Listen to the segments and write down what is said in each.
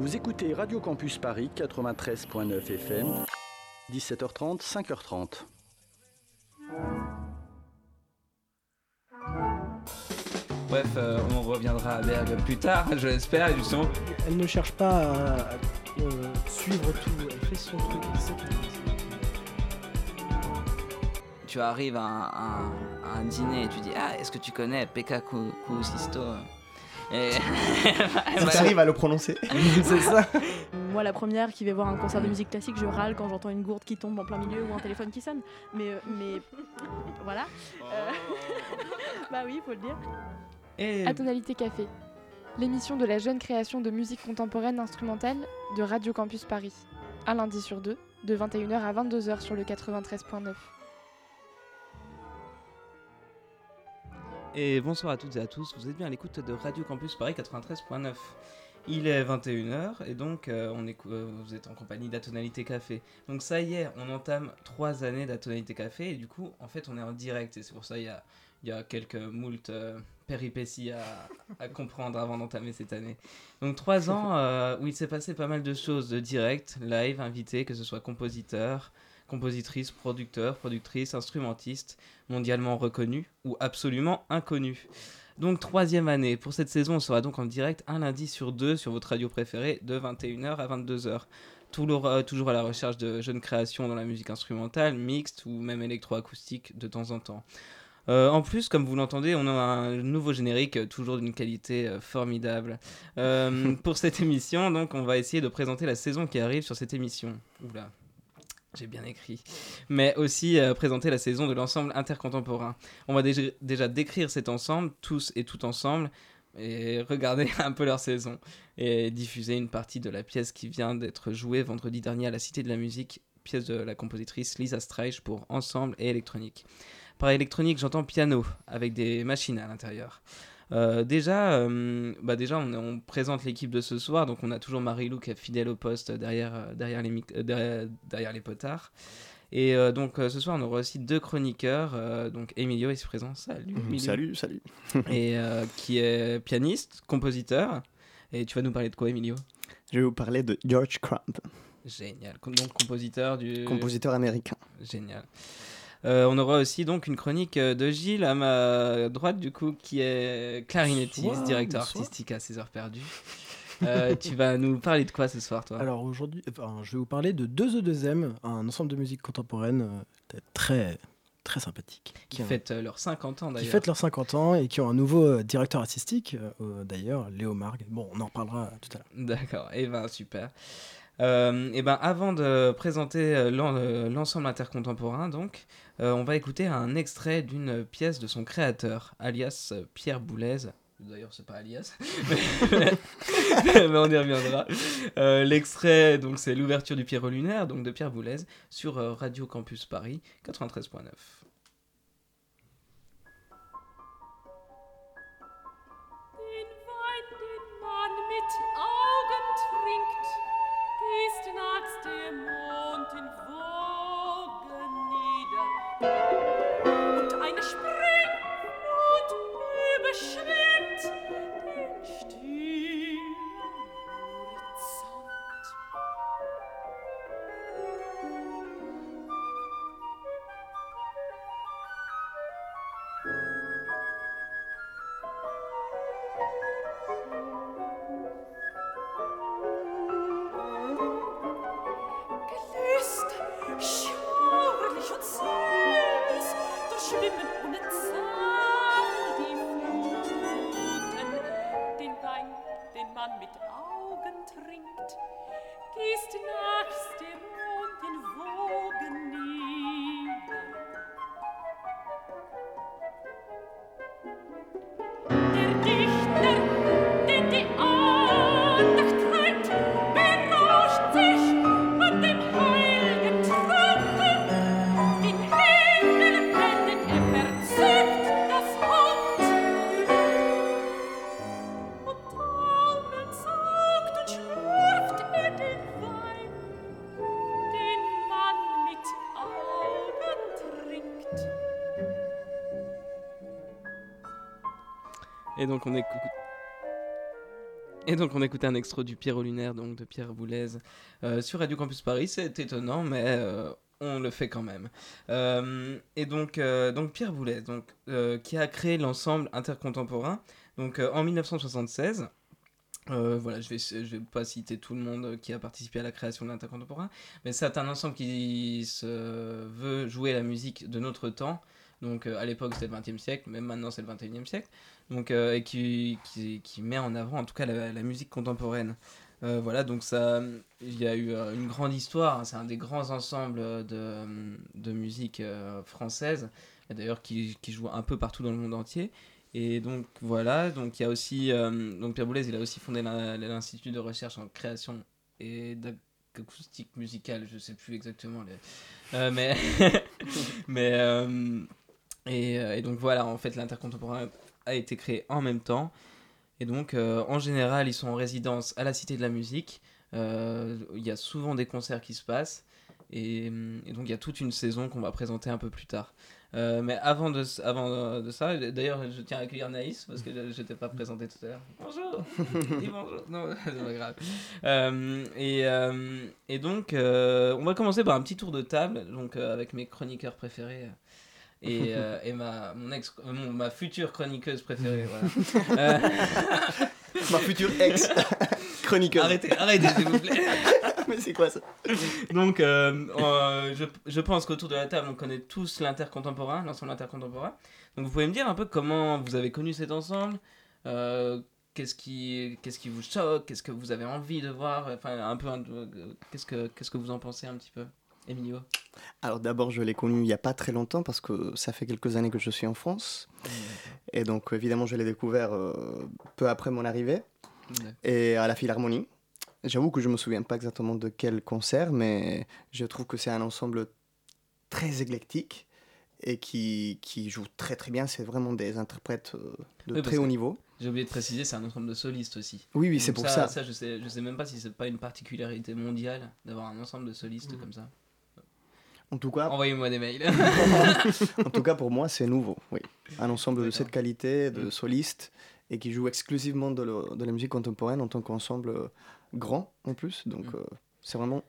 Vous écoutez Radio Campus Paris 93.9 FM, 17h30, 5h30. Bref, euh, on reviendra à Berg plus tard, je l'espère, et justement. Elle ne cherche pas à, à, euh, suivre tout, elle fait son truc. Tu arrives à un, à un- à un dîner et tu dis Ah, est-ce que tu connais Pekka Ku- Kuusisto Et. Si t'arrives à le prononcer. c'est ça. Moi, la première qui va voir un concert de musique classique, je râle quand j'entends une gourde qui tombe en plein milieu ou un téléphone qui sonne. Mais, euh, mais voilà. Euh, bah oui, faut le dire. Et À tonalité café, l'émission de la jeune création de musique contemporaine instrumentale de Radio Campus Paris. Un lundi sur deux, de 21h à 22h sur le 93.9. Et bonsoir à toutes et à tous, vous êtes bien à l'écoute de Radio Campus Paris 93.9. Il est 21h et donc euh, on est, euh, vous êtes en compagnie d'Atonalité Café. Donc ça y est, on entame trois années d'Atonalité Café et du coup en fait on est en direct et c'est pour ça il y a, y a quelques moult euh, péripéties à, à comprendre avant d'entamer cette année. Donc trois ans où il s'est passé pas mal de choses de direct, live, invité, que ce soit compositeur, compositrice, producteur, productrice, instrumentiste, mondialement reconnu ou absolument inconnu. Donc troisième année, pour cette saison on sera donc en direct un lundi sur deux sur votre radio préférée de 21h à 22h. Toujours, à la recherche de jeunes créations dans la musique instrumentale, mixte ou même électroacoustique de temps en temps. Euh, en plus, comme vous l'entendez, on a un nouveau générique, euh, toujours d'une qualité euh, formidable. Euh, pour cette émission, donc, on va essayer de présenter la saison qui arrive sur cette émission. Oula, j'ai bien écrit. Mais aussi euh, présenter la saison de l'ensemble intercontemporain. On va déjà, déjà décrire cet ensemble, tous et tout ensemble, et regarder un peu leur saison. Et diffuser une partie de la pièce qui vient d'être jouée vendredi dernier à la Cité de la Musique, pièce de la compositrice Lisa Streich pour ensemble et électronique. Par électronique, j'entends piano, avec des machines à l'intérieur. Euh, déjà, euh, bah déjà on, on présente l'équipe de ce soir, donc on a toujours Marie-Lou qui est fidèle au poste derrière, euh, derrière, les, derrière, derrière les potards. Et euh, donc ce soir on aura aussi deux chroniqueurs, donc Emilio est présent, salut. Emilio. Salut, salut. Et qui est pianiste, compositeur. Et tu vas nous parler de quoi Emilio? Je vais vous parler de George Crumb, Génial, donc compositeur du... compositeur américain. Génial. Euh, on aura aussi donc une chronique euh, de Gilles à ma droite du coup qui est clarinettiste, Bonsoir, directeur bonsoir. artistique à ses heures perdues. Euh, tu vas nous parler de quoi ce soir toi? Alors aujourd'hui, enfin, je vais vous parler de 2E2M, un ensemble de musique contemporaine très très sympathique. Qui ont- fêtent euh, leurs 50 ans qui d'ailleurs. fêtent leurs 50 ans et qui ont un nouveau euh, directeur artistique, euh, d'ailleurs, Léo Margue. Bon, on en reparlera tout à l'heure. D'accord, et ben super. Euh, et ben avant de présenter l'en- l'ensemble intercontemporain, donc, euh, on va écouter un extrait d'une pièce de son créateur, alias Pierre Boulez. D'ailleurs, c'est pas alias, mais, on y reviendra. Euh, L'extrait, donc, c'est l'ouverture du Pierrot lunaire, donc de Pierre Boulez, sur euh, Radio Campus Paris 93.9. donc on et donc on écoutait un extrait du Pierrot lunaire donc de Pierre Boulez euh, sur Radio Campus Paris. C'est étonnant, mais euh, on le fait quand même. Euh, et donc, Pierre Boulez, donc, qui a créé l'ensemble intercontemporain donc, en 1976. Euh, voilà, je vais, je vais pas citer tout le monde qui a participé à la création de l'intercontemporain, mais c'est un ensemble qui se veut jouer la musique de notre temps. Donc à l'époque c'était le 20e siècle, même maintenant c'est le 21e siècle. Donc, euh, et qui, qui, qui met en avant en tout cas la, la musique contemporaine. Euh, voilà, donc ça, il y a eu euh, une grande histoire, hein, c'est un des grands ensembles de, de musique euh, française, d'ailleurs qui, qui joue un peu partout dans le monde entier. Et donc voilà, donc il y a aussi, euh, donc Pierre Boulez, il a aussi fondé l'in- l'Institut de recherche en création et d'acoustique musicale, je sais plus exactement les... Euh, mais mais euh, et, euh, et donc voilà, en fait l'intercontemporain a été créé en même temps. Et donc euh, en général, ils sont en résidence à la Cité de la Musique. Euh, Il y a souvent des concerts qui se passent. Et, et donc il y a toute une saison qu'on va présenter un peu plus tard. Euh, mais avant de, avant de, ça, d'ailleurs, je tiens à accueillir Naïs parce que je n'étais pas présenté tout à l'heure. Bonjour Dis bonjour Non, c'est pas grave. Euh, et, euh, et donc, on va commencer par un petit tour de table donc, avec mes chroniqueurs préférés. Et, euh, et ma, mon ex, euh, mon- ma future chroniqueuse préférée. Voilà. Ma future ex chroniqueuse. arrêtez, arrêtez, s'il vous plaît. Mais c'est quoi ça? Donc, euh, euh, je, je pense qu'autour de la table, on connaît tous l'intercontemporain, l'ensemble intercontemporain. Donc, vous pouvez me dire un peu comment vous avez connu cet ensemble euh, Qu'est-ce qui, qu'est-ce qui vous choque Qu'est-ce que vous avez envie de voir Enfin, un peu. qu'est-ce, que, qu'est-ce que vous en pensez un petit peu Emilio? Alors d'abord, je l'ai connu il n'y a pas très longtemps parce que ça fait quelques années que je suis en France. Et donc évidemment, je l'ai découvert euh, peu après mon arrivée et à la Philharmonie. J'avoue que je me souviens pas exactement de quel concert, mais je trouve que c'est un ensemble très éclectique et qui, qui joue très très bien. C'est vraiment des interprètes euh, de Oui, très haut niveau. J'ai oublié de préciser, c'est un ensemble de solistes aussi. Oui, oui, c'est pour ça. Ça, je sais, je sais même pas si c'est pas une particularité mondiale d'avoir un ensemble de solistes comme ça. En tout cas, Envoyez-moi des mails. en tout cas, pour moi, c'est nouveau. Oui, un ensemble de cette qualité, de Mm. solistes et qui joue exclusivement de, le- de la musique contemporaine en tant qu'ensemble euh, grand en plus. Donc, Mm. euh, c'est vraiment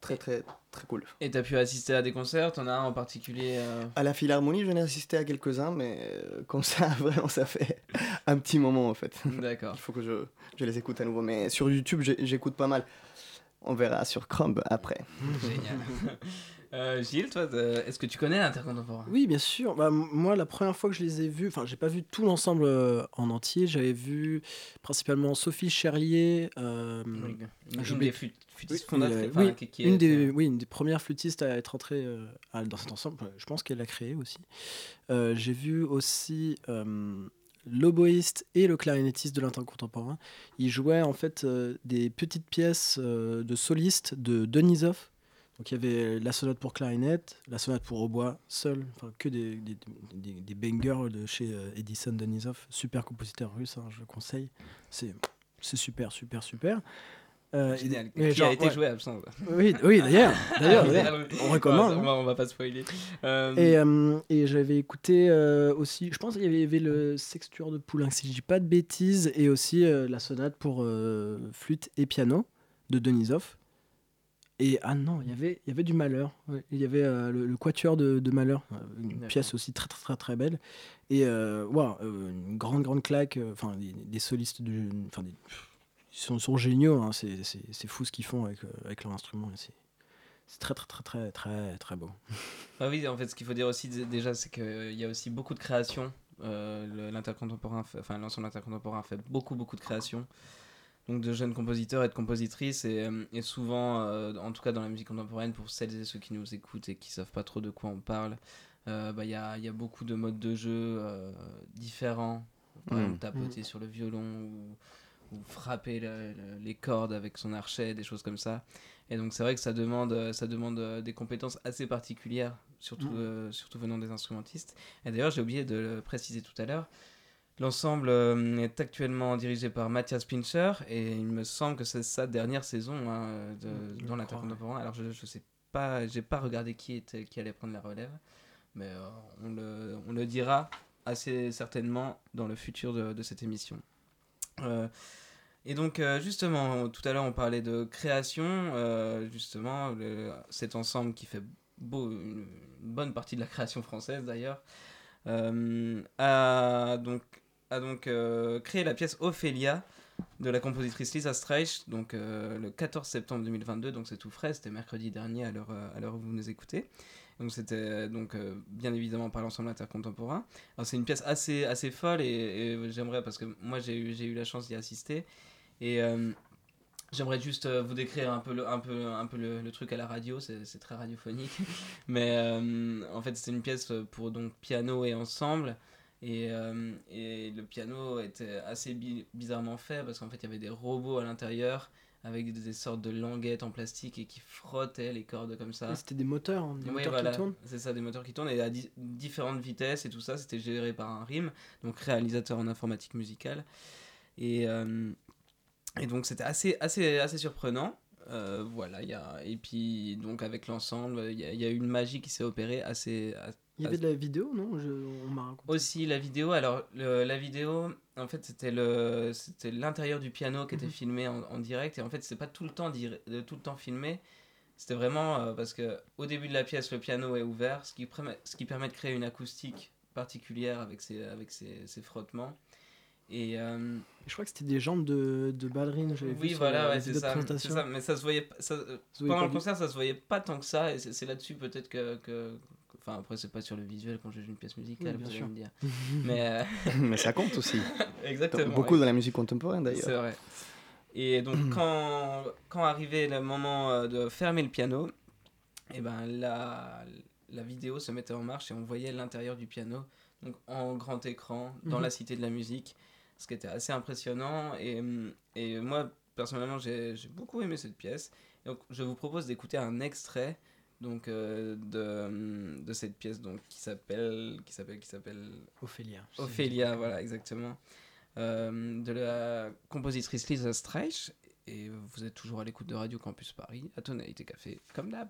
très très très cool. Et t'as pu assister à des concerts? T'en as un en particulier euh, À la Philharmonie, j'en ai assisté à quelques-uns, mais euh, comme ça, vraiment, ça fait un petit moment en fait. D'accord. Il faut que je, je les écoute à nouveau. Mais sur YouTube, j'écoute pas mal. On verra sur Crumb après. Génial. Euh, Gilles, toi, est-ce que tu connais l'intercontemporain? Oui, bien sûr. Bah, moi, la première fois que je les ai vus, enfin, j'ai pas vu tout l'ensemble euh, en entier. J'avais vu principalement Sophie Cherrier, euh, Oui, Une, des fut- flûtistes Oui, fondatrices, oui, enfin, oui, qui, qui une est- des, oui, une des premières flûtistes à être entrée euh, à- dans cet ensemble. Je pense qu'elle l'a créé aussi. J'ai vu aussi l'oboïste et le clarinettiste de l'intercontemporain. Ils jouaient en fait euh, des petites pièces euh, de solistes de Denisov. Donc il y avait la sonate pour clarinette, la sonate pour hautbois, seul, enfin que des, des, des, des bangers de chez euh, Edison Denisov, super compositeur russe, hein, je le conseille. C'est c'est super, super, super. Euh, Génial. qui genre, a été ouais. joué absent. Oui, oui d'ailleurs. D'ailleurs, on recommande, On va, hein. on va- pas spoiler. Euh, Et, euh, et j'avais écouté euh, aussi, je pense qu'il y avait le sextuor de Poulenc, si je dis pas de bêtises, et aussi euh, la sonate pour euh, flûte et piano de Denisov. Et ah non, il y avait, il y avait du malheur. ouais. Il y avait euh, le, le quatuor de, de malheur, euh, une pièce aussi très très très très belle. Et euh, euh, une grande grande claque. Enfin, des, des solistes, enfin, des- ils sont, sont géniaux. hein, c'est, c'est, c'est fou ce qu'ils font avec, avec leur instrument. C'est, c'est très très très très très très beau. Ah oui, en fait, ce qu'il faut dire aussi déjà, c'est qu'il y a aussi beaucoup de créations. Euh, l'intercontemporain, enfin l'ensemble intercontemporain fait beaucoup beaucoup de créations. Donc de jeunes compositeurs et de compositrices et, euh, et souvent, euh, en tout cas dans la musique contemporaine, pour celles et ceux qui nous écoutent et qui savent pas trop de quoi on parle, euh, bah, il y, a, y a beaucoup de modes de jeu euh, différents. Par Mm. exemple, tapoter sur le violon ou, ou frapper le- le- les cordes avec son archet, des choses comme ça. Et donc c'est vrai que ça demande, ça demande des compétences assez particulières, surtout, Mm. euh, surtout venant des instrumentistes. Et d'ailleurs, j'ai oublié de le préciser tout à l'heure. L'ensemble euh, est actuellement dirigé par Mathias Pincher et il me semble que c'est sa dernière saison hein, de- Mm, dans l'intercontemporain. Alors je, je sais pas, j'ai pas regardé qui était qui allait prendre la relève, mais euh, on, le, on le dira assez certainement dans le futur de, de cette émission. Euh, Et donc, justement, tout à l'heure, on parlait de création. euh, justement, le- cet ensemble qui fait beau, une, une bonne partie de la création française, d'ailleurs, a donc, a donc euh, créé la pièce Ophélia de la compositrice Lisa Streich, donc euh, le 14 septembre 2022, donc c'est tout frais, c'était mercredi dernier à l'heure où vous nous écoutez. Donc c'était euh, donc bien évidemment par l'ensemble intercontemporain. Alors c'est une pièce assez assez folle et, j'aimerais parce que moi j'ai eu eu la chance d'y assister et j'aimerais juste vous décrire un peu le un peu un peu le, truc à la radio, c'est très radiophonique, mais en fait c'est une pièce pour donc piano et ensemble. Et, euh, et le piano était assez bi- bizarrement fait parce qu'en fait il y avait des robots à l'intérieur avec des, des sortes de languettes en plastique et qui frottaient les cordes comme ça. C'était des moteurs, hein, des Oui, moteurs voilà, qui tournent. c'est ça, des moteurs qui tournent et à di- différentes vitesses et tout ça, c'était géré par un RIM, donc réalisateur en informatique musicale. Et, euh, et donc c'était assez, assez, assez surprenant. Euh, voilà, il y a, et puis donc avec l'ensemble, il y, y a eu une magie qui s'est opérée assez, Il y avait de la vidéo, non? Je- On m'a raconté. aussi la vidéo, alors le- la vidéo, en fait c'était le c'était l'intérieur du piano qui était Mhm. filmé en, en direct et en fait c'est pas tout le temps tout le temps filmé. C'était vraiment euh, parce que au début de la pièce le piano est ouvert, ce qui permet ce qui permet de créer une acoustique particulière avec ses avec ses, ses frottements. Et euh, Je crois que c'était des jambes de, de ballerines. j'avais vu oui sur voilà ouais, c'est ça, mais ça se voyait ça, pendant le concert ça se voyait pas tant que ça et c'est c'est là-dessus peut-être que, que Enfin, après, c'est pas sur le visuel qu'on juge une pièce musicale, Oui, bien vous allez sûr. me dire. Mais euh, Mais ça compte aussi. exactement. Beaucoup dans la musique contemporaine C'est d'ailleurs. vrai. Et donc, quand, quand arrivait le moment euh, de fermer le piano, et ben la, la vidéo se mettait en marche et on voyait l'intérieur du piano, donc en grand écran, dans Mhm. la cité de la musique, ce qui était assez impressionnant. Et, et moi, personnellement, j'ai j'ai beaucoup aimé cette pièce. Donc, je vous propose d'écouter un extrait donc, euh, de, de cette pièce donc, qui s'appelle qui s'appelle qui s'appelle Ophélia. Ophélia, voilà, exactement. Euh, de la compositrice Lisa Streich. Et vous êtes toujours à l'écoute de Radio Campus Paris, à Tonalité Café, comme d'hab.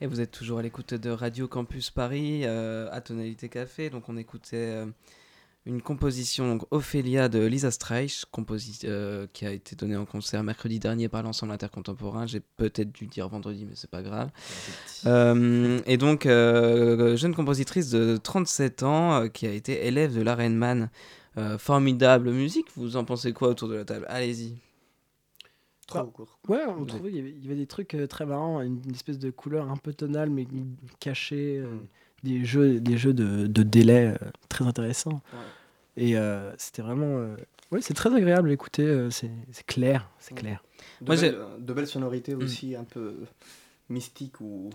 Et vous êtes toujours à l'écoute de Radio Campus Paris euh, à Tonalité Café. Donc on écoutait euh, une composition donc Ophélia de Lisa Streich, euh, qui a été donnée en concert mercredi dernier par l'ensemble intercontemporain. J'ai peut-être dû dire vendredi, mais c'est pas grave. Euh, et donc jeune compositrice de 37 ans qui a été élève de Laren Mann. Euh, formidable musique. Vous en pensez quoi autour de la table? Allez-y. Trop court. Ouais, on Vous trouvait qu'il y avait- il y avait des trucs euh, très marrants, une, une espèce de couleur un peu tonale mais cachée, euh, Mm. des jeux, des jeux de, de délai euh, très intéressants. Et euh, c'était vraiment, euh, ouais, c'est très agréable à écouter. euh, c'est c'est clair, c'est Mm. clair. De, Moi, belles, de belles sonorités aussi, un peu mystiques ou.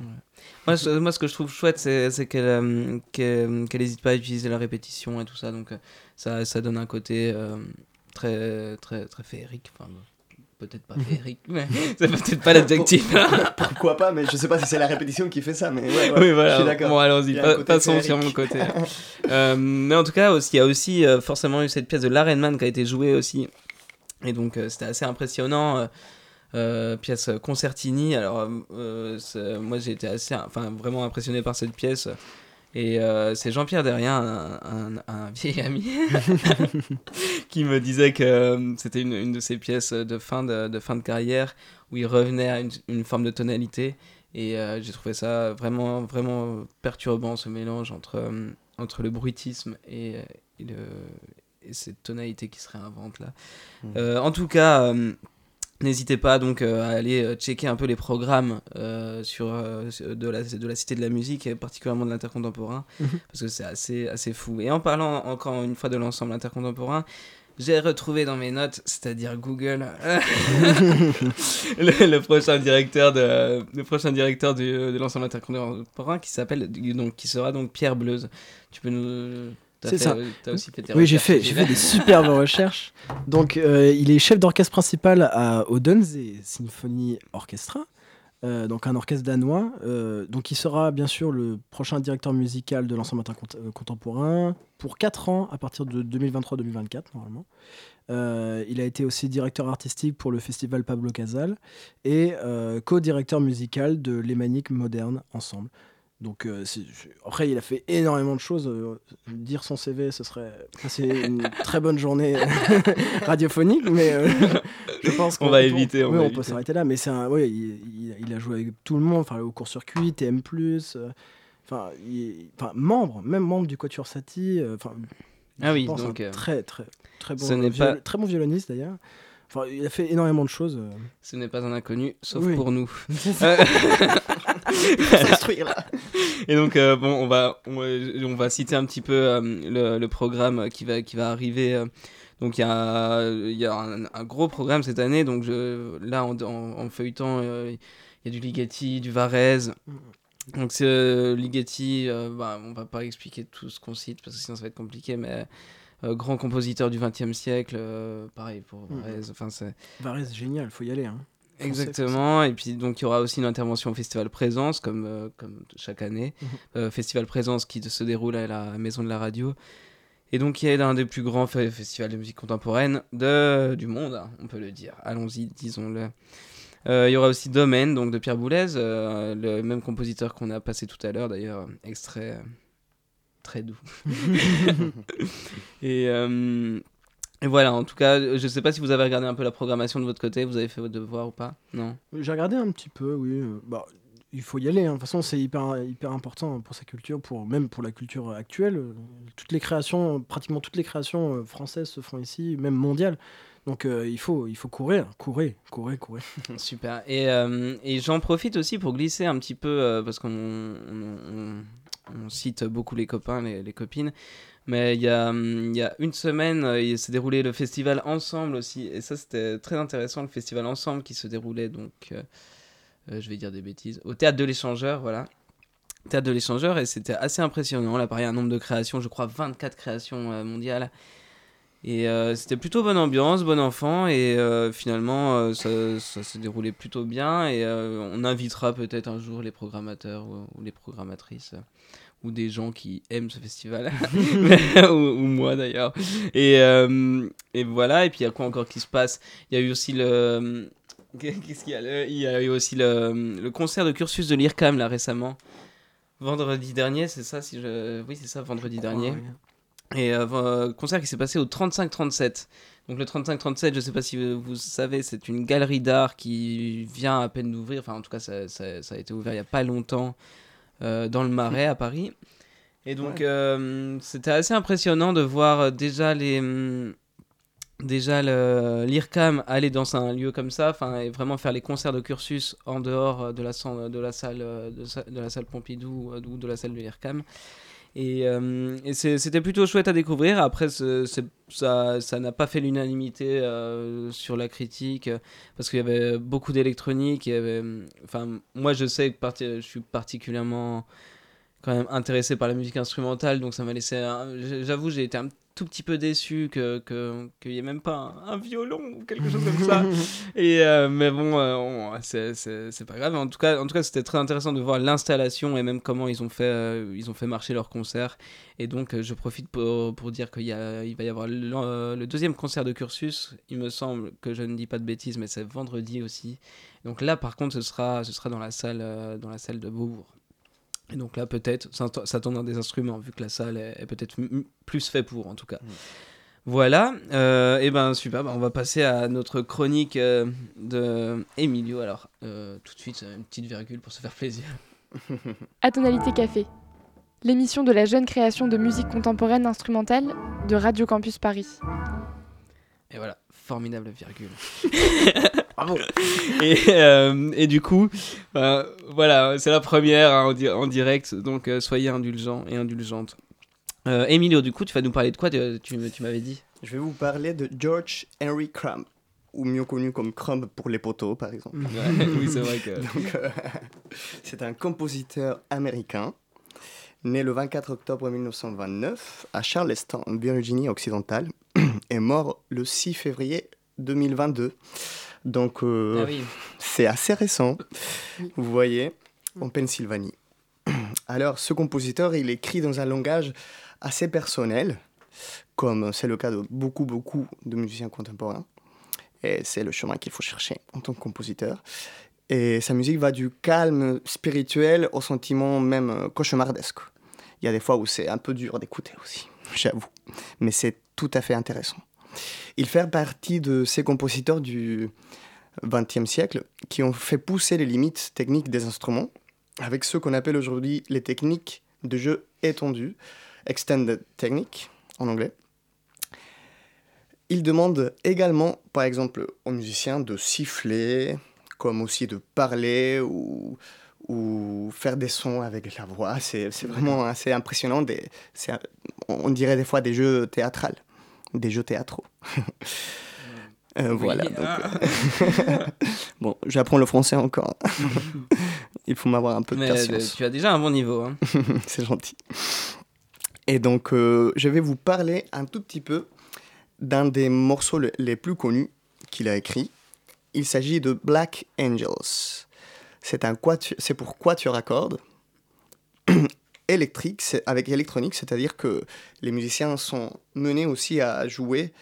Moi, ce, moi, ce que je trouve chouette, c'est qu'elle euh, qu'elle qu'elle hésite pas à utiliser la répétition et tout ça. Donc, ça, ça donne un côté euh, très, très, très féerique. Enfin, peut-être pas féerique, mais c'est peut-être pas l'adjectif. Pourquoi pas, mais je sais pas si c'est la répétition qui fait ça, mais ouais, ouais, oui, je voilà. suis d'accord. Bon, allons-y, passons sur mon côté. Euh, mais en tout cas, il y a aussi euh, forcément eu cette pièce de Larenman qui a été jouée aussi. Et donc, euh, c'était assez impressionnant. pièce concertini. Alors, moi, j'ai été assez, enfin, vraiment impressionné par cette pièce. Et euh, c'est Jean-Pierre Derrien, un, un- un vieil ami, qui me disait que euh, c'était une, une de ses pièces de fin de, de fin de carrière où il revenait à une, une forme de tonalité. Et euh, j'ai trouvé ça vraiment, vraiment perturbant, ce mélange entre, entre le bruitisme et, et, le, et cette tonalité qui se réinvente là. Euh, en tout cas, n'hésitez pas donc euh, à aller euh, checker un peu les programmes euh, sur, de, la, de la Cité de la Musique, et particulièrement de l'intercontemporain, Mhm. parce que c'est assez, assez fou. Et en parlant encore une fois de l'ensemble intercontemporain, j'ai retrouvé dans mes notes, c'est-à-dire Google, le, le prochain directeur de le prochain directeur du- de l'ensemble intercontemporain qui s'appelle donc qui sera donc Pierre Bleuze. Tu peux nous C'est ça. T'as aussi fait tes Oui, j'ai fait, des superbes recherches. Donc, euh, il est chef d'orchestre principal à Odense Symphony Orchestra, euh, donc un orchestre danois. Euh, donc, il sera bien sûr le prochain directeur musical de l'ensemble intercontemporain pour 4 ans à partir de 2023-2024 normalement. Il a été aussi directeur artistique pour le festival Pablo Casal et co-directeur musical de l'Hémanique Moderne Ensemble. Donc, euh, après, il a fait énormément de choses. euh, dire son CV, ce serait passer une très bonne journée radiophonique, mais euh, je pense On qu'on va peut- éviter, on oui, va on peut s'arrêter là. Mais c'est un, oui, il, il- il a joué avec tout le monde, enfin au court-circuit, TM+, euh, enfin, il- enfin, membre, même membre du Quatuor Satie. euh, Enfin, Ah oui, pense donc, un euh, très très très bon, viol- pas- très bon violoniste d'ailleurs. Enfin, il a fait énormément de choses. euh. Ce n'est pas un inconnu, sauf Oui. pour nous. Euh, s'instruire là. Et donc, euh, bon, on va, on, va- on va citer un petit peu euh, le, le programme qui va, qui va arriver. euh. Donc, il y a, y a un, un gros programme cette année. Donc, je, là, en, en- en feuilletant, euh, il y a du Ligeti, du Varese. Donc, c'est euh, Ligeti, euh, bah, on va pas expliquer tout ce qu'on cite parce que sinon ça va être compliqué, mais euh, grand compositeur du XXe siècle, euh, pareil pour Mhm. Varese. Enfin, c'est. Varese, génial, faut y aller. hein. Exactement, et puis donc il y aura aussi une intervention au Festival Présence, comme, euh, comme chaque année. Mhm. Euh, Festival Présence qui se déroule à la Maison de la Radio. Et donc il est l'un des plus grands fe- festivals de musique contemporaine de, du monde, hein, on peut le dire. Allons-y, disons-le. Euh, il y aura aussi Domaine, donc de Pierre Boulez, le même compositeur qu'on a passé tout à l'heure, d'ailleurs, extrait très doux. et, et voilà, en tout cas, je sais pas si vous avez regardé un peu la programmation de votre côté, vous avez fait votre devoir ou pas Non? J'ai regardé un petit peu, oui. euh, bah, il faut y aller. hein. De toute façon, c'est hyper, hyper important pour sa culture, pour, même pour la culture actuelle. Toutes les créations, pratiquement toutes les créations euh, françaises se font ici, même mondiales. Donc euh, il, faut, il faut courir, courir, courir, courir. Super. Et, euh, et j'en profite aussi pour glisser un petit peu, euh, parce qu'on on, on- on cite beaucoup les copains, les, les copines. Mais il y a, hum, y a une semaine, euh, il s'est déroulé le festival Ensemble aussi. Et ça, c'était très intéressant, le festival Ensemble qui se déroulait, donc, euh, euh, je vais dire des bêtises, au théâtre de l'échangeur, voilà. Théâtre de l'échangeur, et c'était assez impressionnant. Là, pareil, un nombre de créations, je crois 24 créations mondiales. Et c'était plutôt bonne ambiance, bon enfant, et finalement ça, ça s'est déroulé plutôt bien. Et on invitera peut-être un jour les programmateurs ou, ou les programmatrices ou des gens qui aiment ce festival, ou, ou moi d'ailleurs. Et, euh, et voilà, et puis il y a quoi encore qui se passe? Il y a eu aussi le. Qu'est-ce qu'il y a Le- Il y a eu aussi le, le concert de cursus de l'IRCAM là récemment. Vendredi dernier, c'est ça si je... Oui, c'est ça, vendredi dernier. Et euh, concert qui s'est passé au 35-37. Donc le 35-37, je sais pas si vous, savez, c'est une galerie d'art qui vient à peine d'ouvrir. Enfin, en tout cas, ça, ça- ça a été ouvert il y a pas longtemps dans le Marais à Paris. Et donc, euh, c'était assez impressionnant de voir euh, déjà les. hum, Déjà l'IRCAM aller dans un lieu comme ça, enfin et vraiment faire les concerts de cursus en dehors euh, de la, de la salle euh, de, de la salle Pompidou euh, ou de la salle de l'IRCAM. Et, euh, c'était plutôt chouette à découvrir. Après, ça ça n'a pas fait l'unanimité euh, sur la critique parce qu'il y avait beaucoup d'électronique. Enfin, moi, je sais que je suis particulièrement quand même intéressé par la musique instrumentale, donc ça m'a laissé. J'avoue, j'ai été un tout petit peu déçu que que- qu'il n'y ait même pas un, un violon ou quelque chose comme ça. Et euh, mais bon, euh, on- c'est- pas grave. En tout cas, en tout cas, c'était très intéressant de voir l'installation et même comment ils ont fait, euh, ils ont fait marcher leur concert. Et donc, euh, je profite pour, pour dire qu'il y a, il va y avoir le, le deuxième concert de cursus. Il me semble que je ne dis pas de bêtises, mais c'est vendredi aussi. Donc là, par contre, ce sera, ce sera dans la salle, dans la salle de Beaubourg. Et donc là, peut-être, ça, ça tombe dans des instruments, vu que la salle est, est peut-être plus fait pour, en tout cas. Mm. Voilà, euh, et ben super, bah, on va passer à notre chronique euh, de Emilio. Alors, euh, tout de suite, une petite virgule pour se faire plaisir. À tonalité café. L'émission de la jeune création de musique contemporaine instrumentale de Radio Campus Paris. Et voilà, formidable virgule. Bravo. Et, euh, et du coup, euh, voilà, c'est la première hein, en, di- en direct, donc euh, soyez indulgents et indulgentes. Euh, Emilio, du coup, tu vas nous parler de quoi Tu, tu me- tu m'avais dit? Je vais vous parler de George Henry Crumb, ou mieux connu comme Crumb pour les poteaux, par exemple. Ouais, Oui, c'est vrai que. Donc, euh, c'est un compositeur américain, né le 24 octobre 1929 à Charleston, en Virginie occidentale, et mort le 6 février 2022. Donc, euh, Ah oui. c'est assez récent, vous voyez, en Pennsylvanie. Alors, ce compositeur, il écrit dans un langage assez personnel, comme c'est le cas de beaucoup, beaucoup de musiciens contemporains. Et c'est le chemin qu'il faut chercher en tant que compositeur. Et sa musique va du calme spirituel au sentiment même cauchemardesque. Il y a des fois où c'est un peu dur d'écouter aussi, j'avoue. Mais c'est tout à fait intéressant. Il fait partie de ces compositeurs du XXe siècle qui ont fait pousser les limites techniques des instruments avec ce qu'on appelle aujourd'hui les techniques de jeu étendues, extended technique en anglais. Il demande également, par exemple, aux musiciens de siffler, comme aussi de parler ou, faire des sons avec la voix. C'est vraiment assez impressionnant. C'est un- on dirait des fois des jeux théâtrales, des jeux théâtraux. Euh, voilà. Donc, ah. euh, bon, j'apprends le français encore. Il faut m'avoir un peu de Mais euh, patience. tu as déjà un bon niveau. hein. C'est gentil. Et donc, euh, je vais vous parler un tout petit peu d'un des morceaux le- les plus connus qu'il a écrit. Il s'agit de Black Angels. C'est un quatu- c'est pour quatuor à cordes électrique, c'est- avec électronique, c'est-à-dire que les musiciens sont menés aussi à jouer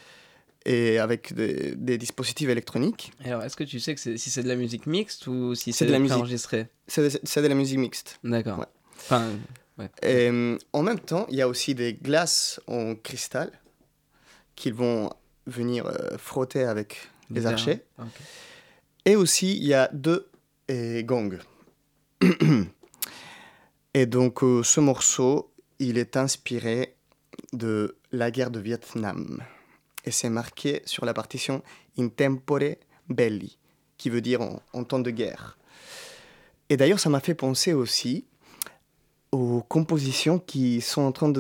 et avec des, des dispositifs électroniques. Alors, est-ce que tu sais que si c'est de la musique mixte ou si C'est de la musique. enregistré? C'est de la musique mixte. D'accord. Ouais. Enfin, ouais. Et, euh, en même temps, il y a aussi des glaces en cristal qu'ils vont venir euh, frotter avec les archers. Et aussi, il y a deux gongs. Et donc, euh, ce morceau, il est inspiré de la guerre de Vietnam. Et c'est marqué sur la partition In tempore belli, qui veut dire en, en temps de guerre. Et d'ailleurs, ça m'a fait penser aussi aux compositions qui sont en train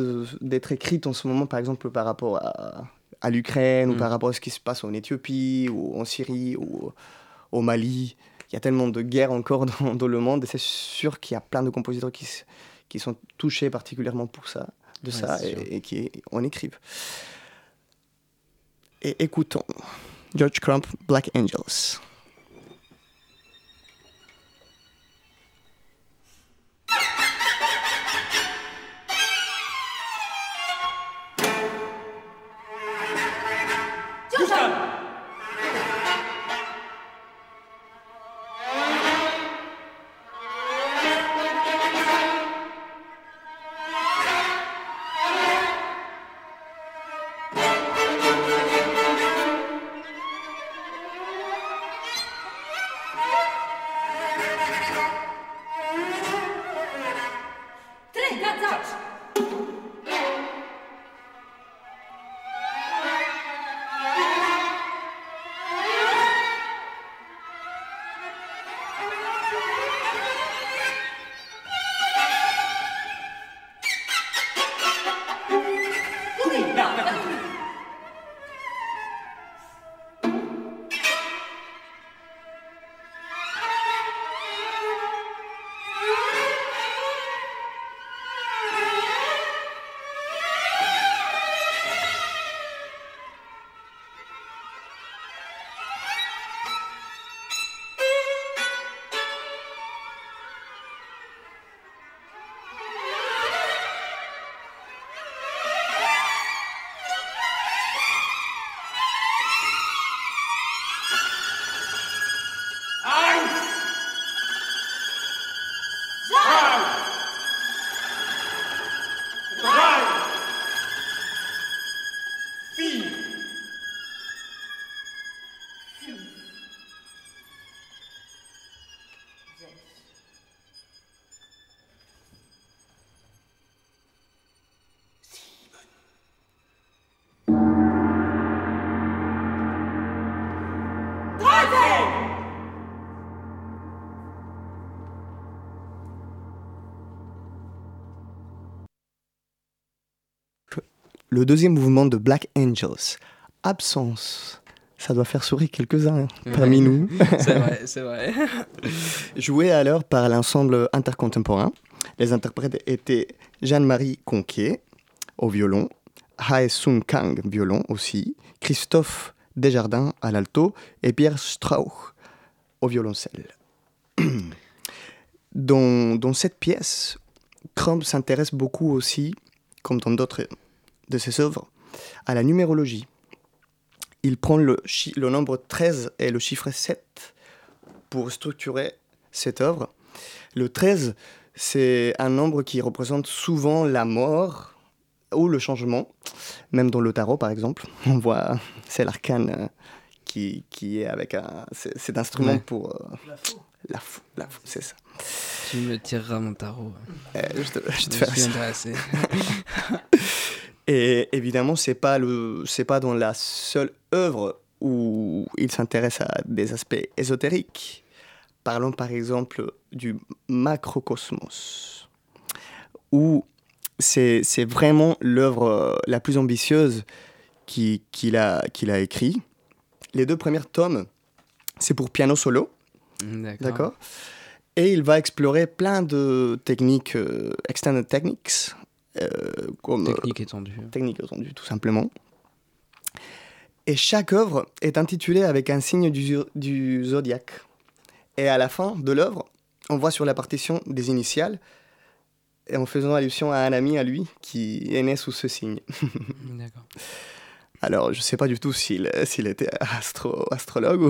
d'être écrites en ce moment, par exemple par rapport à, à l'Ukraine ou Mm. par rapport à ce qui se passe en Éthiopie ou en Syrie ou au Mali. Il y a tellement de guerres encore dans, dans le monde et c'est sûr qu'il y a plein de compositeurs qui, sont touchés particulièrement pour ça, de Ouais, ça et qui en écrivent. Et écoutons George Crump, Black Angels. Le deuxième mouvement de Black Angels. Absence. Ça doit faire sourire quelques-uns parmi Ouais. nous. C'est vrai, c'est vrai. Joué alors par l'ensemble intercontemporain. Les interprètes étaient Jeanne-Marie Conquet au violon, Hae Sung Kang violon aussi, Christophe Desjardins à l'alto et Pierre Strauch au violoncelle. dans, dans cette pièce, Crumb s'intéresse beaucoup aussi, comme dans d'autres de ses œuvres, à la numérologie. Il prend le, chi- le nombre 13 et le chiffre 7 pour structurer cette œuvre. Le 13, c'est un nombre qui représente souvent la mort ou le changement. Même dans le tarot, par exemple, on voit, c'est l'arcane euh, qui, qui est avec un, c'est- cet instrument Ouais. pour... euh, la fou, la fou, c'est ça. Tu me tireras mon tarot. Euh, je te, je te Je fais suis intéressé. Et évidemment, c'est pas le, c'est pas dans la seule œuvre où il s'intéresse à des aspects ésotériques. Parlons par exemple du macrocosmos, où c'est, c'est vraiment l'œuvre euh, la plus ambitieuse qui- qu'il a, qu'il a écrit. Les deux premiers tomes, c'est pour piano solo, D'accord. D'accord? Et il va explorer plein de techniques, euh, extended techniques, comme euh, Technique étendue. techniques étendues, tout simplement. Et chaque œuvre est intitulée avec un signe du, zo- du zodiaque. Et à la fin de l'œuvre, on voit sur la partition des initiales, et en faisant allusion à un ami à lui qui est né sous ce signe. D'accord. Alors, je ne sais pas du tout s'il s'il était astro, astrologue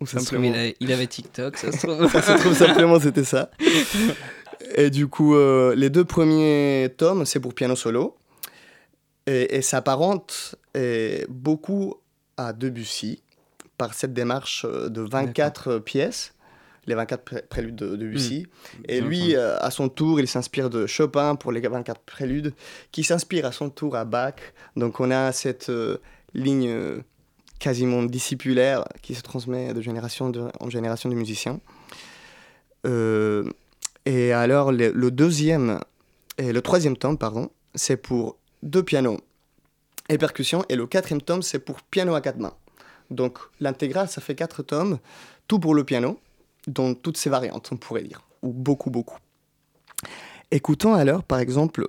ou, simplement... il, a- il avait TikTok, ça se trouve. Ça se trouve simplement c'était ça. Et du coup, euh, les deux premiers tomes, c'est pour piano solo. Et, et s'apparente beaucoup à Debussy par cette démarche euh, de 24 pièces, les 24 pré- préludes de Debussy. Et lui, euh, à son tour, il s'inspire de Chopin pour les 24 préludes, qui s'inspire à son tour à Bach. Donc on a cette euh, ligne quasiment discipulaire qui se transmet de génération de- en génération de musiciens. Euh, et alors, le, deuxième le troisième tome, pardon, c'est pour deux pianos et percussions. Et le quatrième tome, c'est pour piano à quatre mains. Donc l'intégrale, ça fait quatre tomes, tout pour le piano, dans toutes ses variantes, on pourrait dire, ou beaucoup, beaucoup. Écoutons alors, par exemple,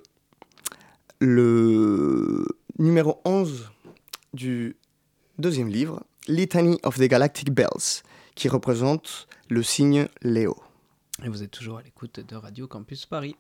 le numéro 11 du deuxième livre, Litany of the Galactic Bells, qui représente le signe Léo. Et vous êtes toujours à l'écoute de Radio Campus Paris.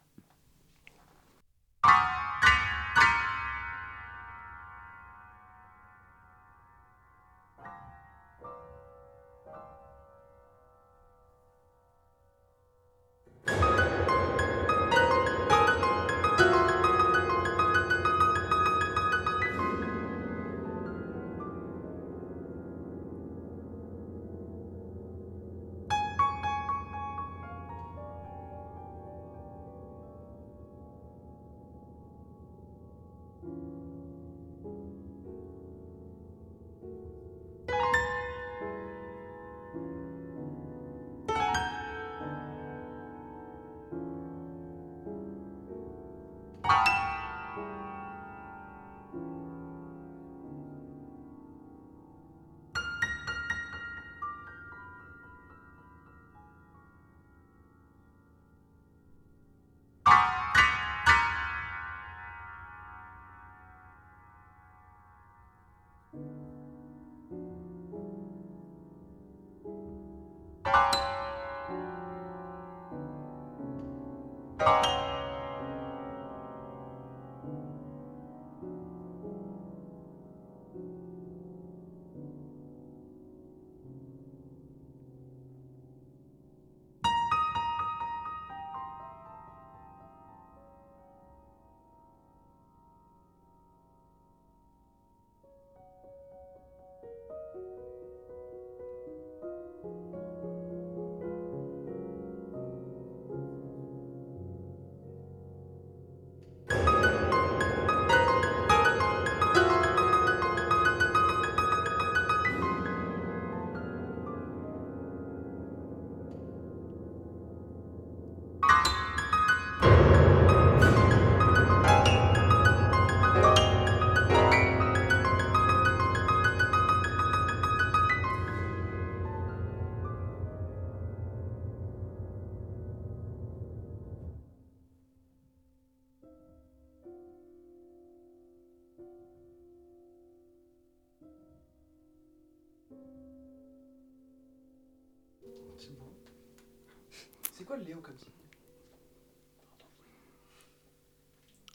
Quoi le Léo comme ça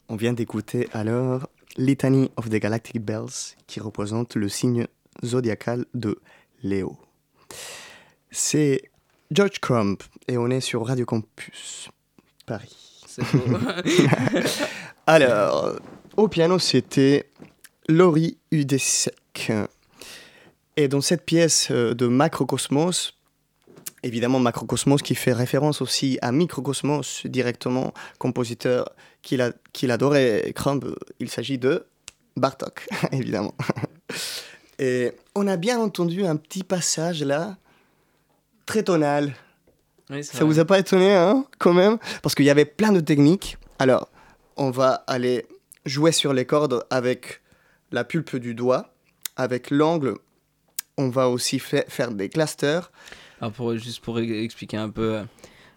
On vient d'écouter alors Litany of the Galactic Bells qui représente le signe zodiacal de Léo. C'est George Crumb et on est sur Radio Campus Paris. C'est beau. Alors, au piano, c'était Laurie Udesek. Et dans cette pièce euh, de Macrocosmos, évidemment Macrocosmos qui fait référence aussi à Microcosmos directement, compositeur qu'il a- qu'il adorait, Crumb, il s'agit de Bartok, évidemment. Et on a bien entendu un petit passage là, très tonal, Oui, ça vrai. vous a pas étonné, hein, quand même? Parce qu'il y avait plein de techniques. Alors, on va aller jouer sur les cordes avec la pulpe du doigt, avec l'angle. On va aussi fa- faire des clusters. Alors pour, juste pour e- expliquer un peu,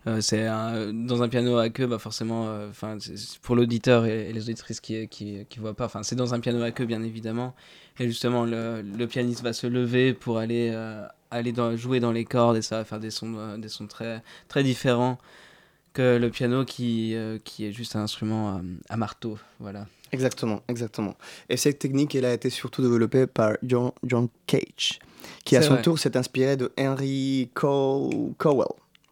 euh, c'est un- dans un piano à queue, bah forcément, euh, enfin c'est- c'est pour l'auditeur et, les auditrices qui qui, voient pas, enfin c'est dans un piano à queue bien évidemment, et justement le, le pianiste va se lever pour aller euh, aller jouer dans les cordes et ça va faire des sons euh, des sons très très différents que le piano qui euh, qui est juste un instrument euh, à marteau, voilà. Exactement, exactement. Et cette technique, elle a été surtout développée par John, John Cage, qui à son vrai. tour s'est inspiré de Henry Cow- Cowell.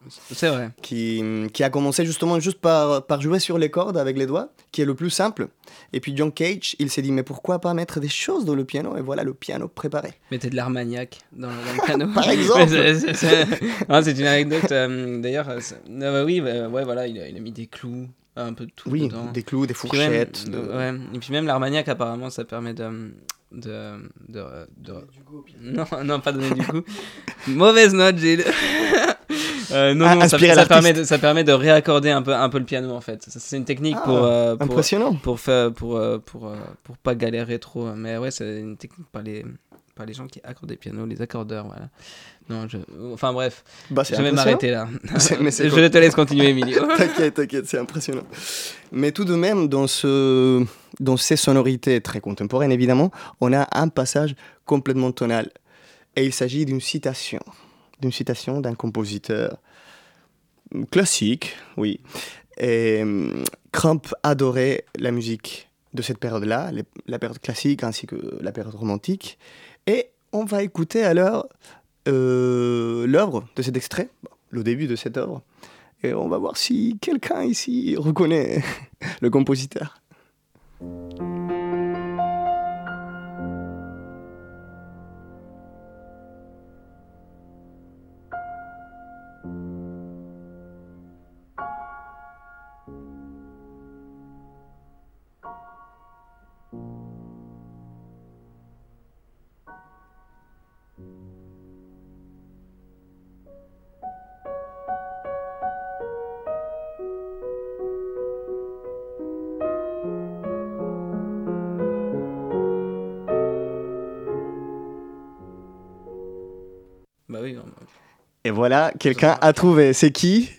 C'est vrai. qui, qui a commencé justement juste par, par jouer sur les cordes avec les doigts, qui est le plus simple. Et puis John Cage, il s'est dit, mais pourquoi pas mettre des choses dans le piano Et voilà le piano préparé. Mettez de l'Armagnac dans, dans le piano. Par exemple. C'est- une anecdote. euh, D'ailleurs, euh, bah oui, bah, ouais, voilà, il a, il a mis des clous, un peu de tout Oui, dedans. des clous, des Puis même- fourchettes. de- ouais, et puis même l'Armagnac, apparemment, ça permet de. De, de, de- Non, non, pas donner du coup. Mauvaise note, Gilles. Euh, non, Ah, non, ça, permet de, ça permet de réaccorder un peu, un peu le piano en fait. Ça, C'est une technique Ah, pour, euh, pour, Impressionnant. pour faire pour euh, pour euh, pour pas galérer trop mais ouais c'est une technique par les par les gens qui accordent des pianos les accordeurs voilà non je enfin bref Bah, je vais m'arrêter là mais je cool. te laisse continuer Emilio T'inquiète, t'inquiète, c'est impressionnant. Mais tout de même, dans, ce, dans ces sonorités très contemporaines, évidemment, on a un passage complètement tonal. Et il s'agit d'une citation. D'une citation d'un compositeur classique, oui. Et hum, Crump adorait la musique de cette période-là, la période classique ainsi que la période romantique. Et on va écouter alors euh, l'œuvre de cet extrait, le début de cette œuvre. Et on va voir si quelqu'un ici reconnaît le compositeur. Et voilà, quelqu'un a trouvé. C'est qui?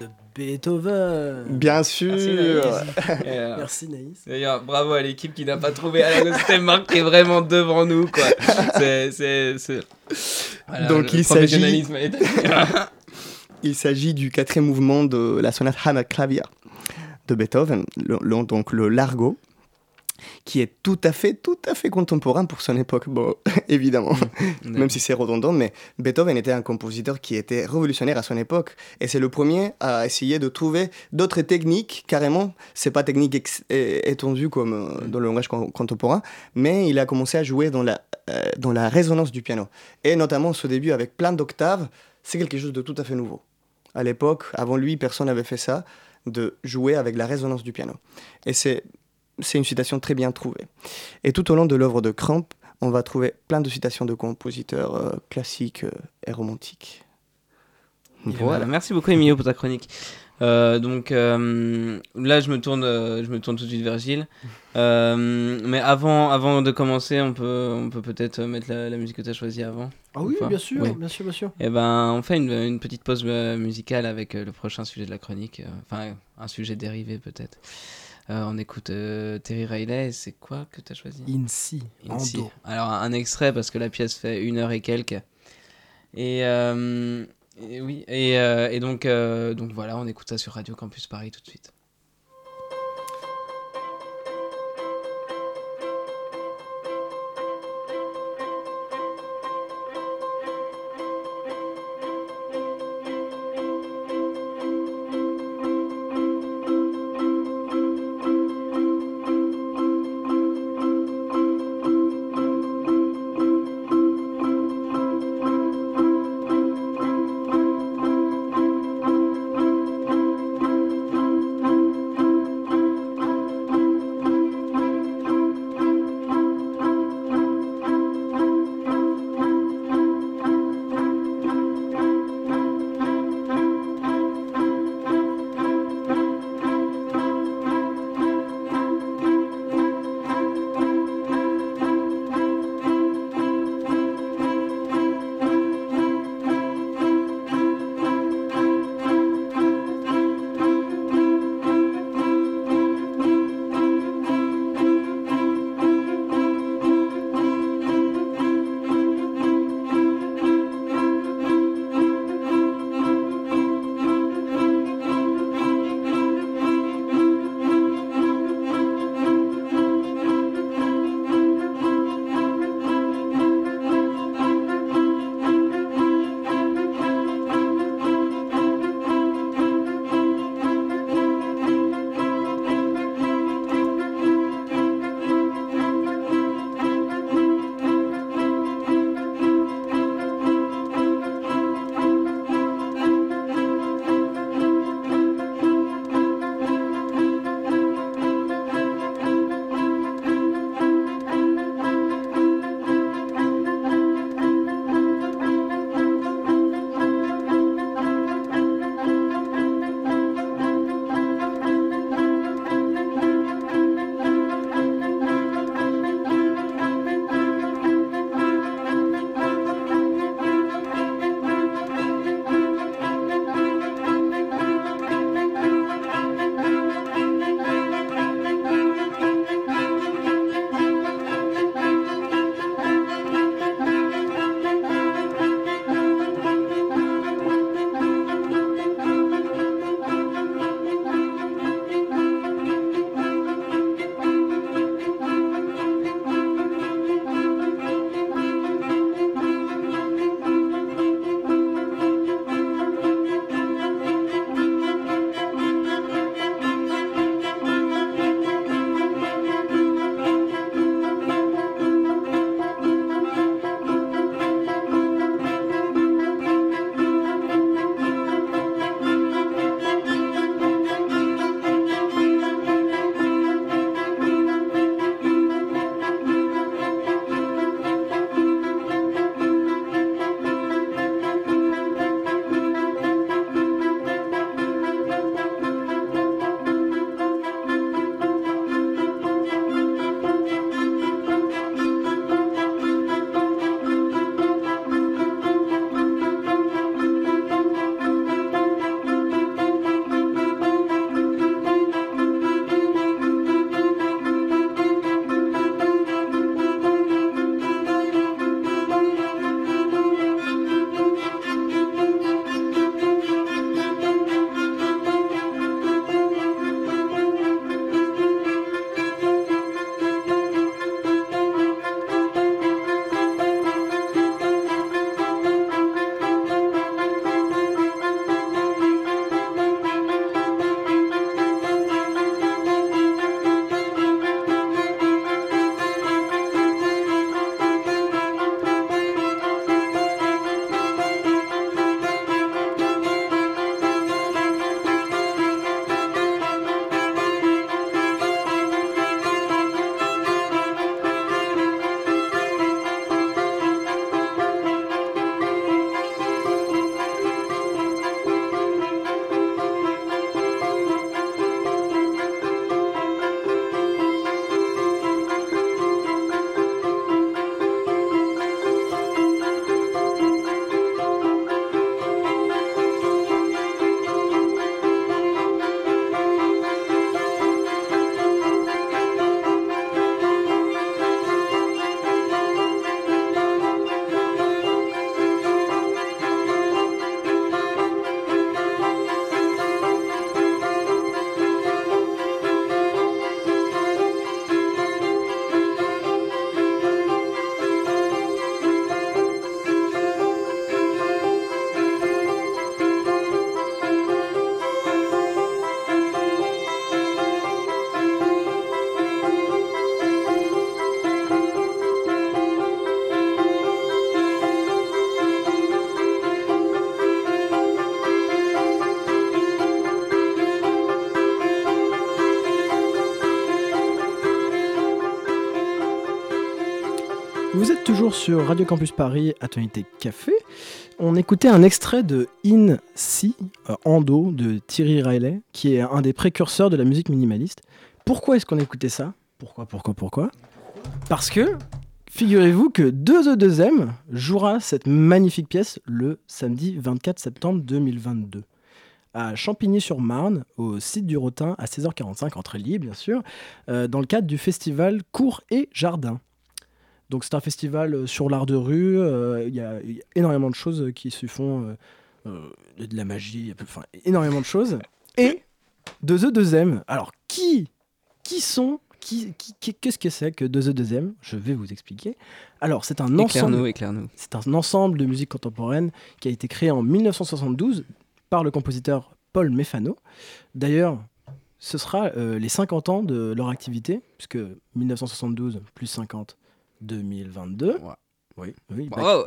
De Beethoven. Bien sûr Merci, Naïs. Et, euh, Merci Naïs. D'ailleurs, bravo à l'équipe qui n'a pas trouvé Alain C'était Marc qui est vraiment devant nous, quoi. C'est, c'est, c'est... Voilà, Donc, le il Il s'agit du quatrième mouvement de la sonate Hammerklavier de Beethoven, le, le- donc le largo, qui est tout à fait, tout à fait contemporain pour son époque. Bon, évidemment, même si c'est redondant, mais Beethoven était un compositeur qui était révolutionnaire à son époque, et c'est le premier à essayer de trouver d'autres techniques, carrément, c'est pas technique étendue comme euh, dans le langage con- contemporain, mais il a commencé à jouer dans la, euh, dans la résonance du piano, et notamment ce début avec plein d'octaves, c'est quelque chose de tout à fait nouveau. À l'époque, avant lui, personne n'avait fait ça, de jouer avec la résonance du piano. Et c'est c'est une citation très bien trouvée. Et tout au long de l'œuvre de Cramp, on va trouver plein de citations de compositeurs euh, classiques euh, et romantiques. Et voilà. Merci beaucoup Emilio pour ta chronique. Euh, donc euh, là, je me tourne, euh, je me tourne tout de suite vers Gilles. Euh, mais avant, avant de commencer, on peut, on peut peut-être mettre la, la musique que tu as choisie avant. Ah oui, bien sûr, Oui. bien sûr, bien sûr. Et ben, on fait une, une petite pause musicale avec le prochain sujet de la chronique. Enfin, un sujet dérivé peut-être. Euh, on écoute euh, Terry Riley. C'est quoi que tu as choisi Incy. do. Alors un extrait parce que la pièce fait une heure et quelques. Et, euh, Et oui, et, et donc, donc voilà, on écoute ça sur Radio Campus Paris tout de suite. Vous êtes toujours sur Radio Campus Paris, Attonité Café. On écoutait un extrait de In Si, euh, Endo, de Thierry Riley, qui est un des précurseurs de la musique minimaliste. Pourquoi est-ce qu'on écoutait ça? Pourquoi, pourquoi, pourquoi? Parce que, figurez-vous que 2E2M jouera cette magnifique pièce le samedi 24 septembre 2022 à Champigny-sur-Marne, au site du Rotin, à 16h45, entrée libre bien sûr, euh, dans le cadre du festival Cours et Jardin. Donc c'est un festival euh, sur l'art de rue, euh, il y, a il y a énormément de choses qui se font, euh, de la magie, enfin énormément de choses. Et de The 2M, alors qui, qui sont, qui, qui- qu'est-ce que c'est que de The 2M Je vais vous expliquer. Alors c'est un ensemble... Éclaire-nous, éclaire-nous. C'est un ensemble de musique contemporaine qui a été créé en 1972 par le compositeur Paul Mefano. D'ailleurs, ce sera euh, les 50 ans de leur activité, puisque 1972 plus 50, 2022. Ouais. Oui, oui. Bravo.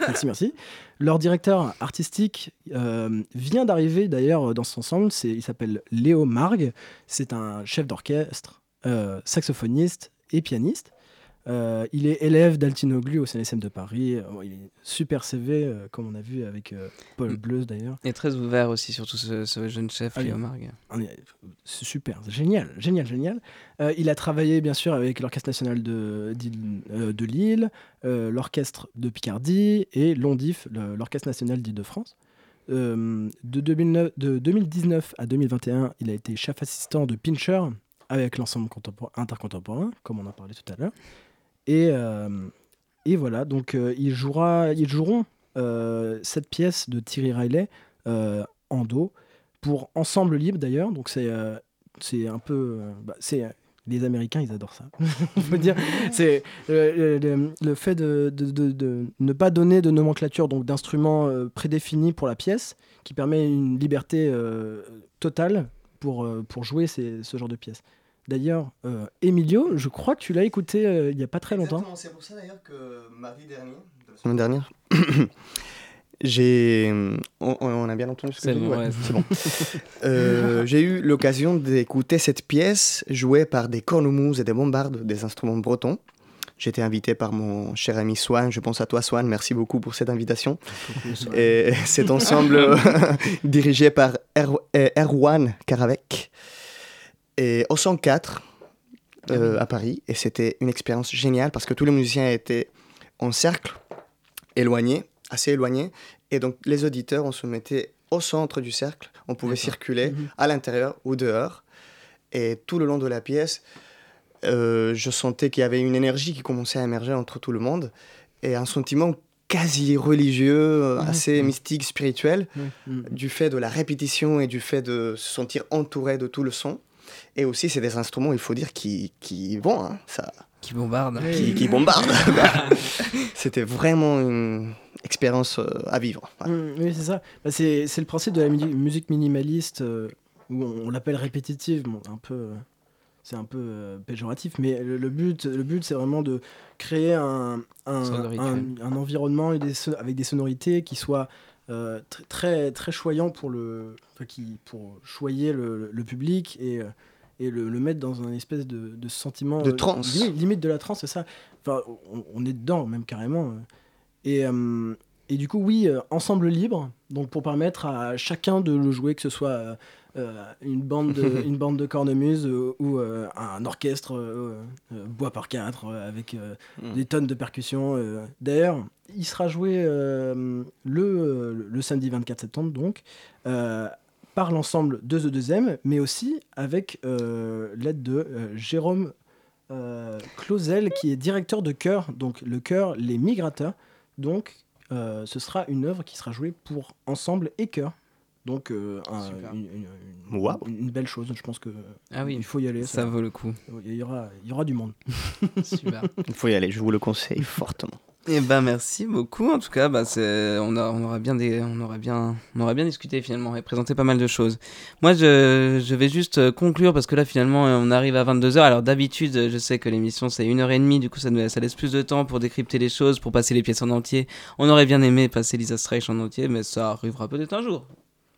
Merci, merci. Leur directeur artistique euh, vient d'arriver d'ailleurs dans cet ensemble. C'est, il s'appelle Léo Margue. C'est un chef d'orchestre, euh, saxophoniste et pianiste. Euh, il est élève d'Altinoglu au CNSM de Paris. Euh, il est super CV, euh, comme on a vu avec euh, Paul Mm. Bleuze d'ailleurs. Et très ouvert aussi, surtout ce, ce jeune chef, Ah C'est super, génial, génial, génial. Il a travaillé bien sûr avec l'Orchestre national de, de Lille, l'Orchestre de Picardie et l'ONDIF, l'Orchestre national d'Île-de-France. De, 2009 de 2019 à 2021, il a été chef assistant de Pincher avec l'ensemble contempor- intercontemporain, comme on en parlait tout à l'heure. Et, euh, et voilà, donc euh, ils, joueront euh, cette pièce de Thierry Riley en do pour Ensemble Libre d'ailleurs. Donc c'est un peu. bah, c'est les Américains, ils adorent ça. Faut dire, c'est le, fait de, ne pas donner de nomenclature, donc d'instruments prédéfinis pour la pièce, qui permet une liberté totale pour, jouer ce genre de pièce. D'ailleurs, euh, Emilio, je crois que tu l'as écouté euh, il n'y a pas très longtemps. C'est pour ça d'ailleurs que mardi dernier, de la semaine dernière, j'ai. On, on a bien entendu ce que dit bon, ouais, bon. Euh, j'ai eu l'occasion d'écouter cette pièce jouée par des cornemuses et des bombardes, des instruments bretons. J'étais invité par mon cher ami Swan. Je pense à toi, Swan. Merci beaucoup pour cette invitation. Et cet ensemble euh, dirigé par Er- euh, Erwan Karavec et au 104 euh, à Paris. Et c'était une expérience géniale parce que tous les musiciens étaient en cercle, éloignés, assez éloignés. Et donc les auditeurs, on se mettait au centre du cercle. On pouvait circuler Mhm. à l'intérieur ou dehors. Et tout le long de la pièce, euh, je sentais qu'il y avait une énergie qui commençait à émerger entre tout le monde et un sentiment quasi religieux, Mhm. assez mystique, spirituel, du fait de la répétition et du fait de se sentir entouré de tout le son. Et aussi, c'est des instruments, il faut dire, qui, qui vont, hein, ça, Qui bombarde. Oui. qui, qui bombardent. C'était vraiment une expérience euh, à vivre. Voilà. Mm, oui, c'est ça. Bah, c'est c'est le principe de la mu- musique minimaliste euh, où on, on l'appelle répétitive. Bon, un peu, euh, c'est un peu euh, péjoratif, mais le, le but, le but, c'est vraiment de créer un, un, environnement et des son- avec des sonorités qui soient euh, tr- très très choyants pour le, enfin, qui pour choyer le, le public et euh, et le, le mettre dans un espèce de, de sentiment De euh, transe. limite, limite de la transe, c'est ça. Enfin, on, on est dedans même carrément. euh. Et euh, et du coup, oui, euh, ensemble libre, donc pour permettre à chacun de le jouer, que ce soit euh, euh, une, bande de, une bande de cornemuse euh, ou euh, un orchestre euh, euh, bois par quatre euh, avec euh, Mm. des tonnes de percussions. euh. D'ailleurs, il sera joué euh, le, le samedi 24 septembre, donc, euh, par l'ensemble de The 2M, mais aussi avec euh, l'aide de euh, Jérôme euh, Clausel, qui est directeur de chœur, donc le chœur Les Migrateurs. Donc, euh, ce sera une œuvre qui sera jouée pour ensemble et chœur. Donc, euh, un- une, une- une- Waouh. une belle chose. Je pense que Ah oui, il faut y aller. ça vaut le coup. Il y aura, il y aura du monde. Super. Il faut y aller, je vous le conseille fortement. Eh ben merci beaucoup. En tout cas, bah, c'est- on, a- on aura bien des, on aura bien, on aura bien discuté finalement et présenté pas mal de choses. Moi, je, je vais juste euh, conclure parce que là finalement, euh, on arrive à 22 h Alors d'habitude, je sais que l'émission c'est une heure et demie. Du coup, ça, nous- ça laisse plus de temps pour décrypter les choses, pour passer les pièces en entier. On aurait bien aimé passer Lisa Streich en entier, mais ça arrivera peut-être un jour.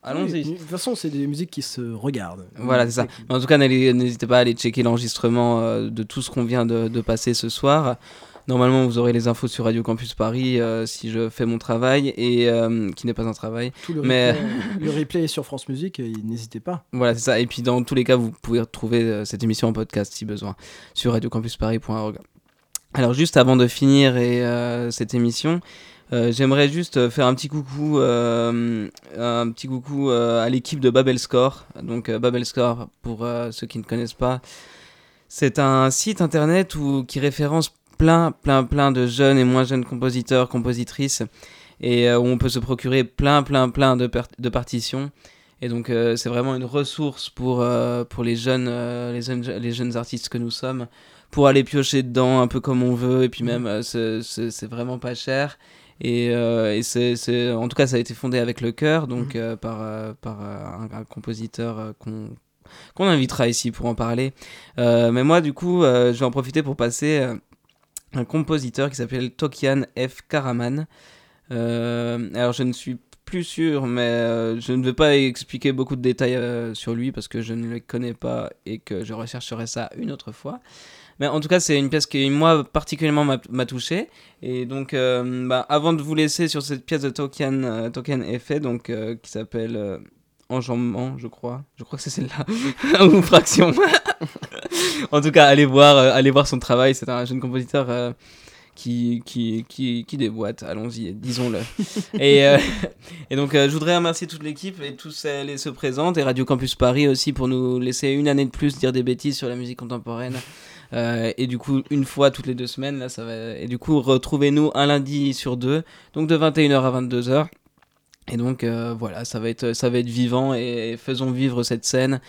Oui, Allons-y. De toute façon, c'est des musiques qui se regardent. Voilà, c'est ça. En tout cas, n'hésitez pas à aller checker l'enregistrement euh, de tout ce qu'on vient de, de passer ce soir. Normalement, vous aurez les infos sur Radio Campus Paris euh, si je fais mon travail et euh, qui n'est pas un travail. Tout le, Mais- replay, le replay est sur France Musique, n'hésitez pas. Voilà, c'est ça. Et puis dans tous les cas, vous pouvez retrouver cette émission en podcast si besoin sur radiocampusparis.org. Alors juste avant de finir et, euh, cette émission, euh, j'aimerais juste euh, faire un petit coucou, euh, un petit coucou à l'équipe de Babel Score. Donc euh, Babel Score, pour ceux qui ne connaissent pas, c'est un site internet qui référence plein, plein, plein de jeunes et moins jeunes compositeurs, compositrices, et où on peut se procurer plein, plein, plein de, partitions. Et donc c'est vraiment une ressource pour, pour les, jeunes, les, jeunes, les jeunes artistes que nous sommes, pour aller piocher dedans un peu comme on veut, et puis même c'est vraiment pas cher. Et, euh, et c'est, en tout cas ça a été fondé avec le cœur, donc euh, par, euh, par un, un compositeur qu'on qu'on invitera ici pour en parler. Mais moi du coup je vais en profiter pour passer un compositeur qui s'appelle Tokian F. Karaman. Alors je ne suis plus sûr, mais je ne vais pas expliquer beaucoup de détails sur lui parce que je ne le connais pas et que je rechercherai ça une autre fois. Mais en tout cas, c'est une pièce qui, moi, particulièrement m'a touché. Et donc, euh, bah, avant de vous laisser sur cette pièce de Token, euh, Token Effet, donc, euh, qui s'appelle euh, Enjambement, je crois. Je crois que c'est celle-là. Ou Fraction. en tout cas, allez voir, allez voir son travail. C'est un jeune compositeur qui, qui, qui, qui déboîte. Allons-y, disons-le. et, euh, et donc, euh, je voudrais remercier toute l'équipe et tous celles et ceux présents et Radio Campus Paris aussi pour nous laisser une année de plus dire des bêtises sur la musique contemporaine. Euh, et du coup, une fois toutes les deux semaines, là, ça va. Et du coup, retrouvez-nous un lundi sur deux, donc de 21h à 22h. Et donc, voilà, ça va, être, ça va être vivant et faisons vivre cette scène.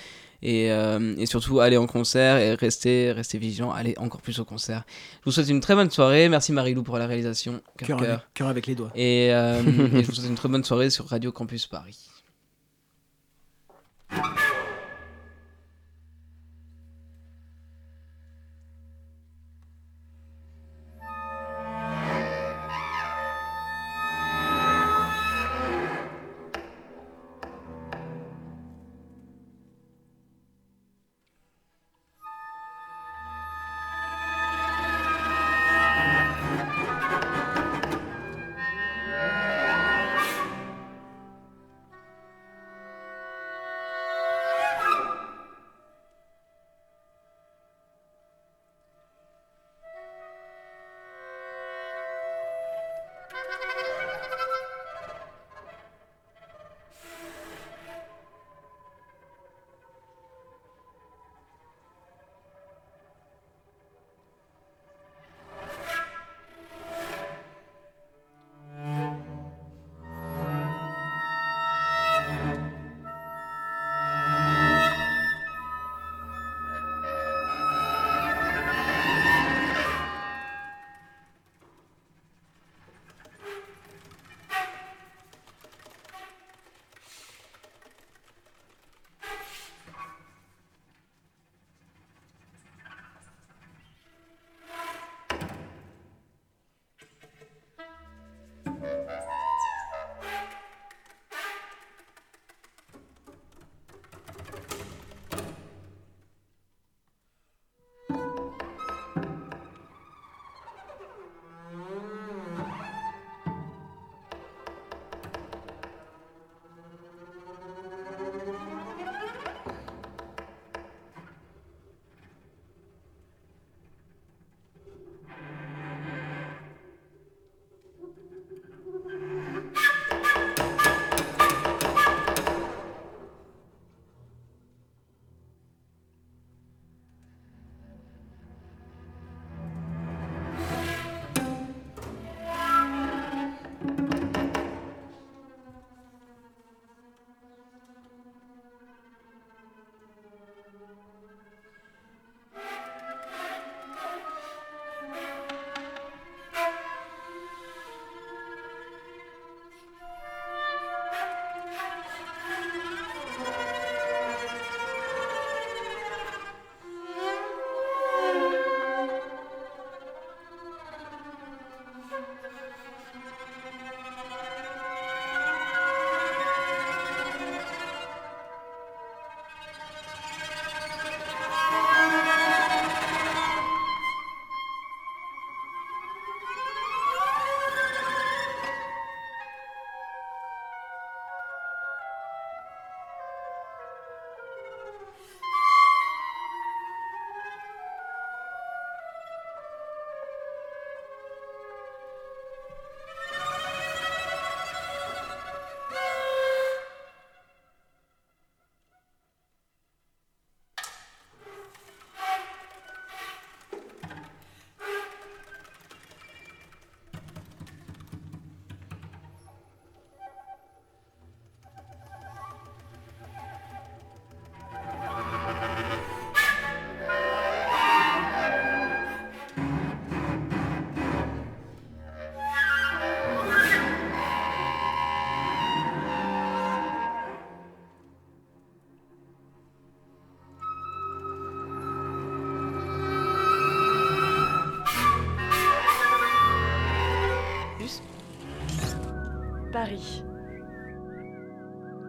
Et, euh, et surtout, allez en concert et restez, restez vigilants, allez encore plus au concert. Je vous souhaite une très bonne soirée. Merci Marilou pour la réalisation. Cœur, Cœur avec, cœur. cœur avec les doigts. Et, euh, et je vous souhaite une très bonne soirée sur Radio Campus Paris.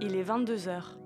Il est 22 heures.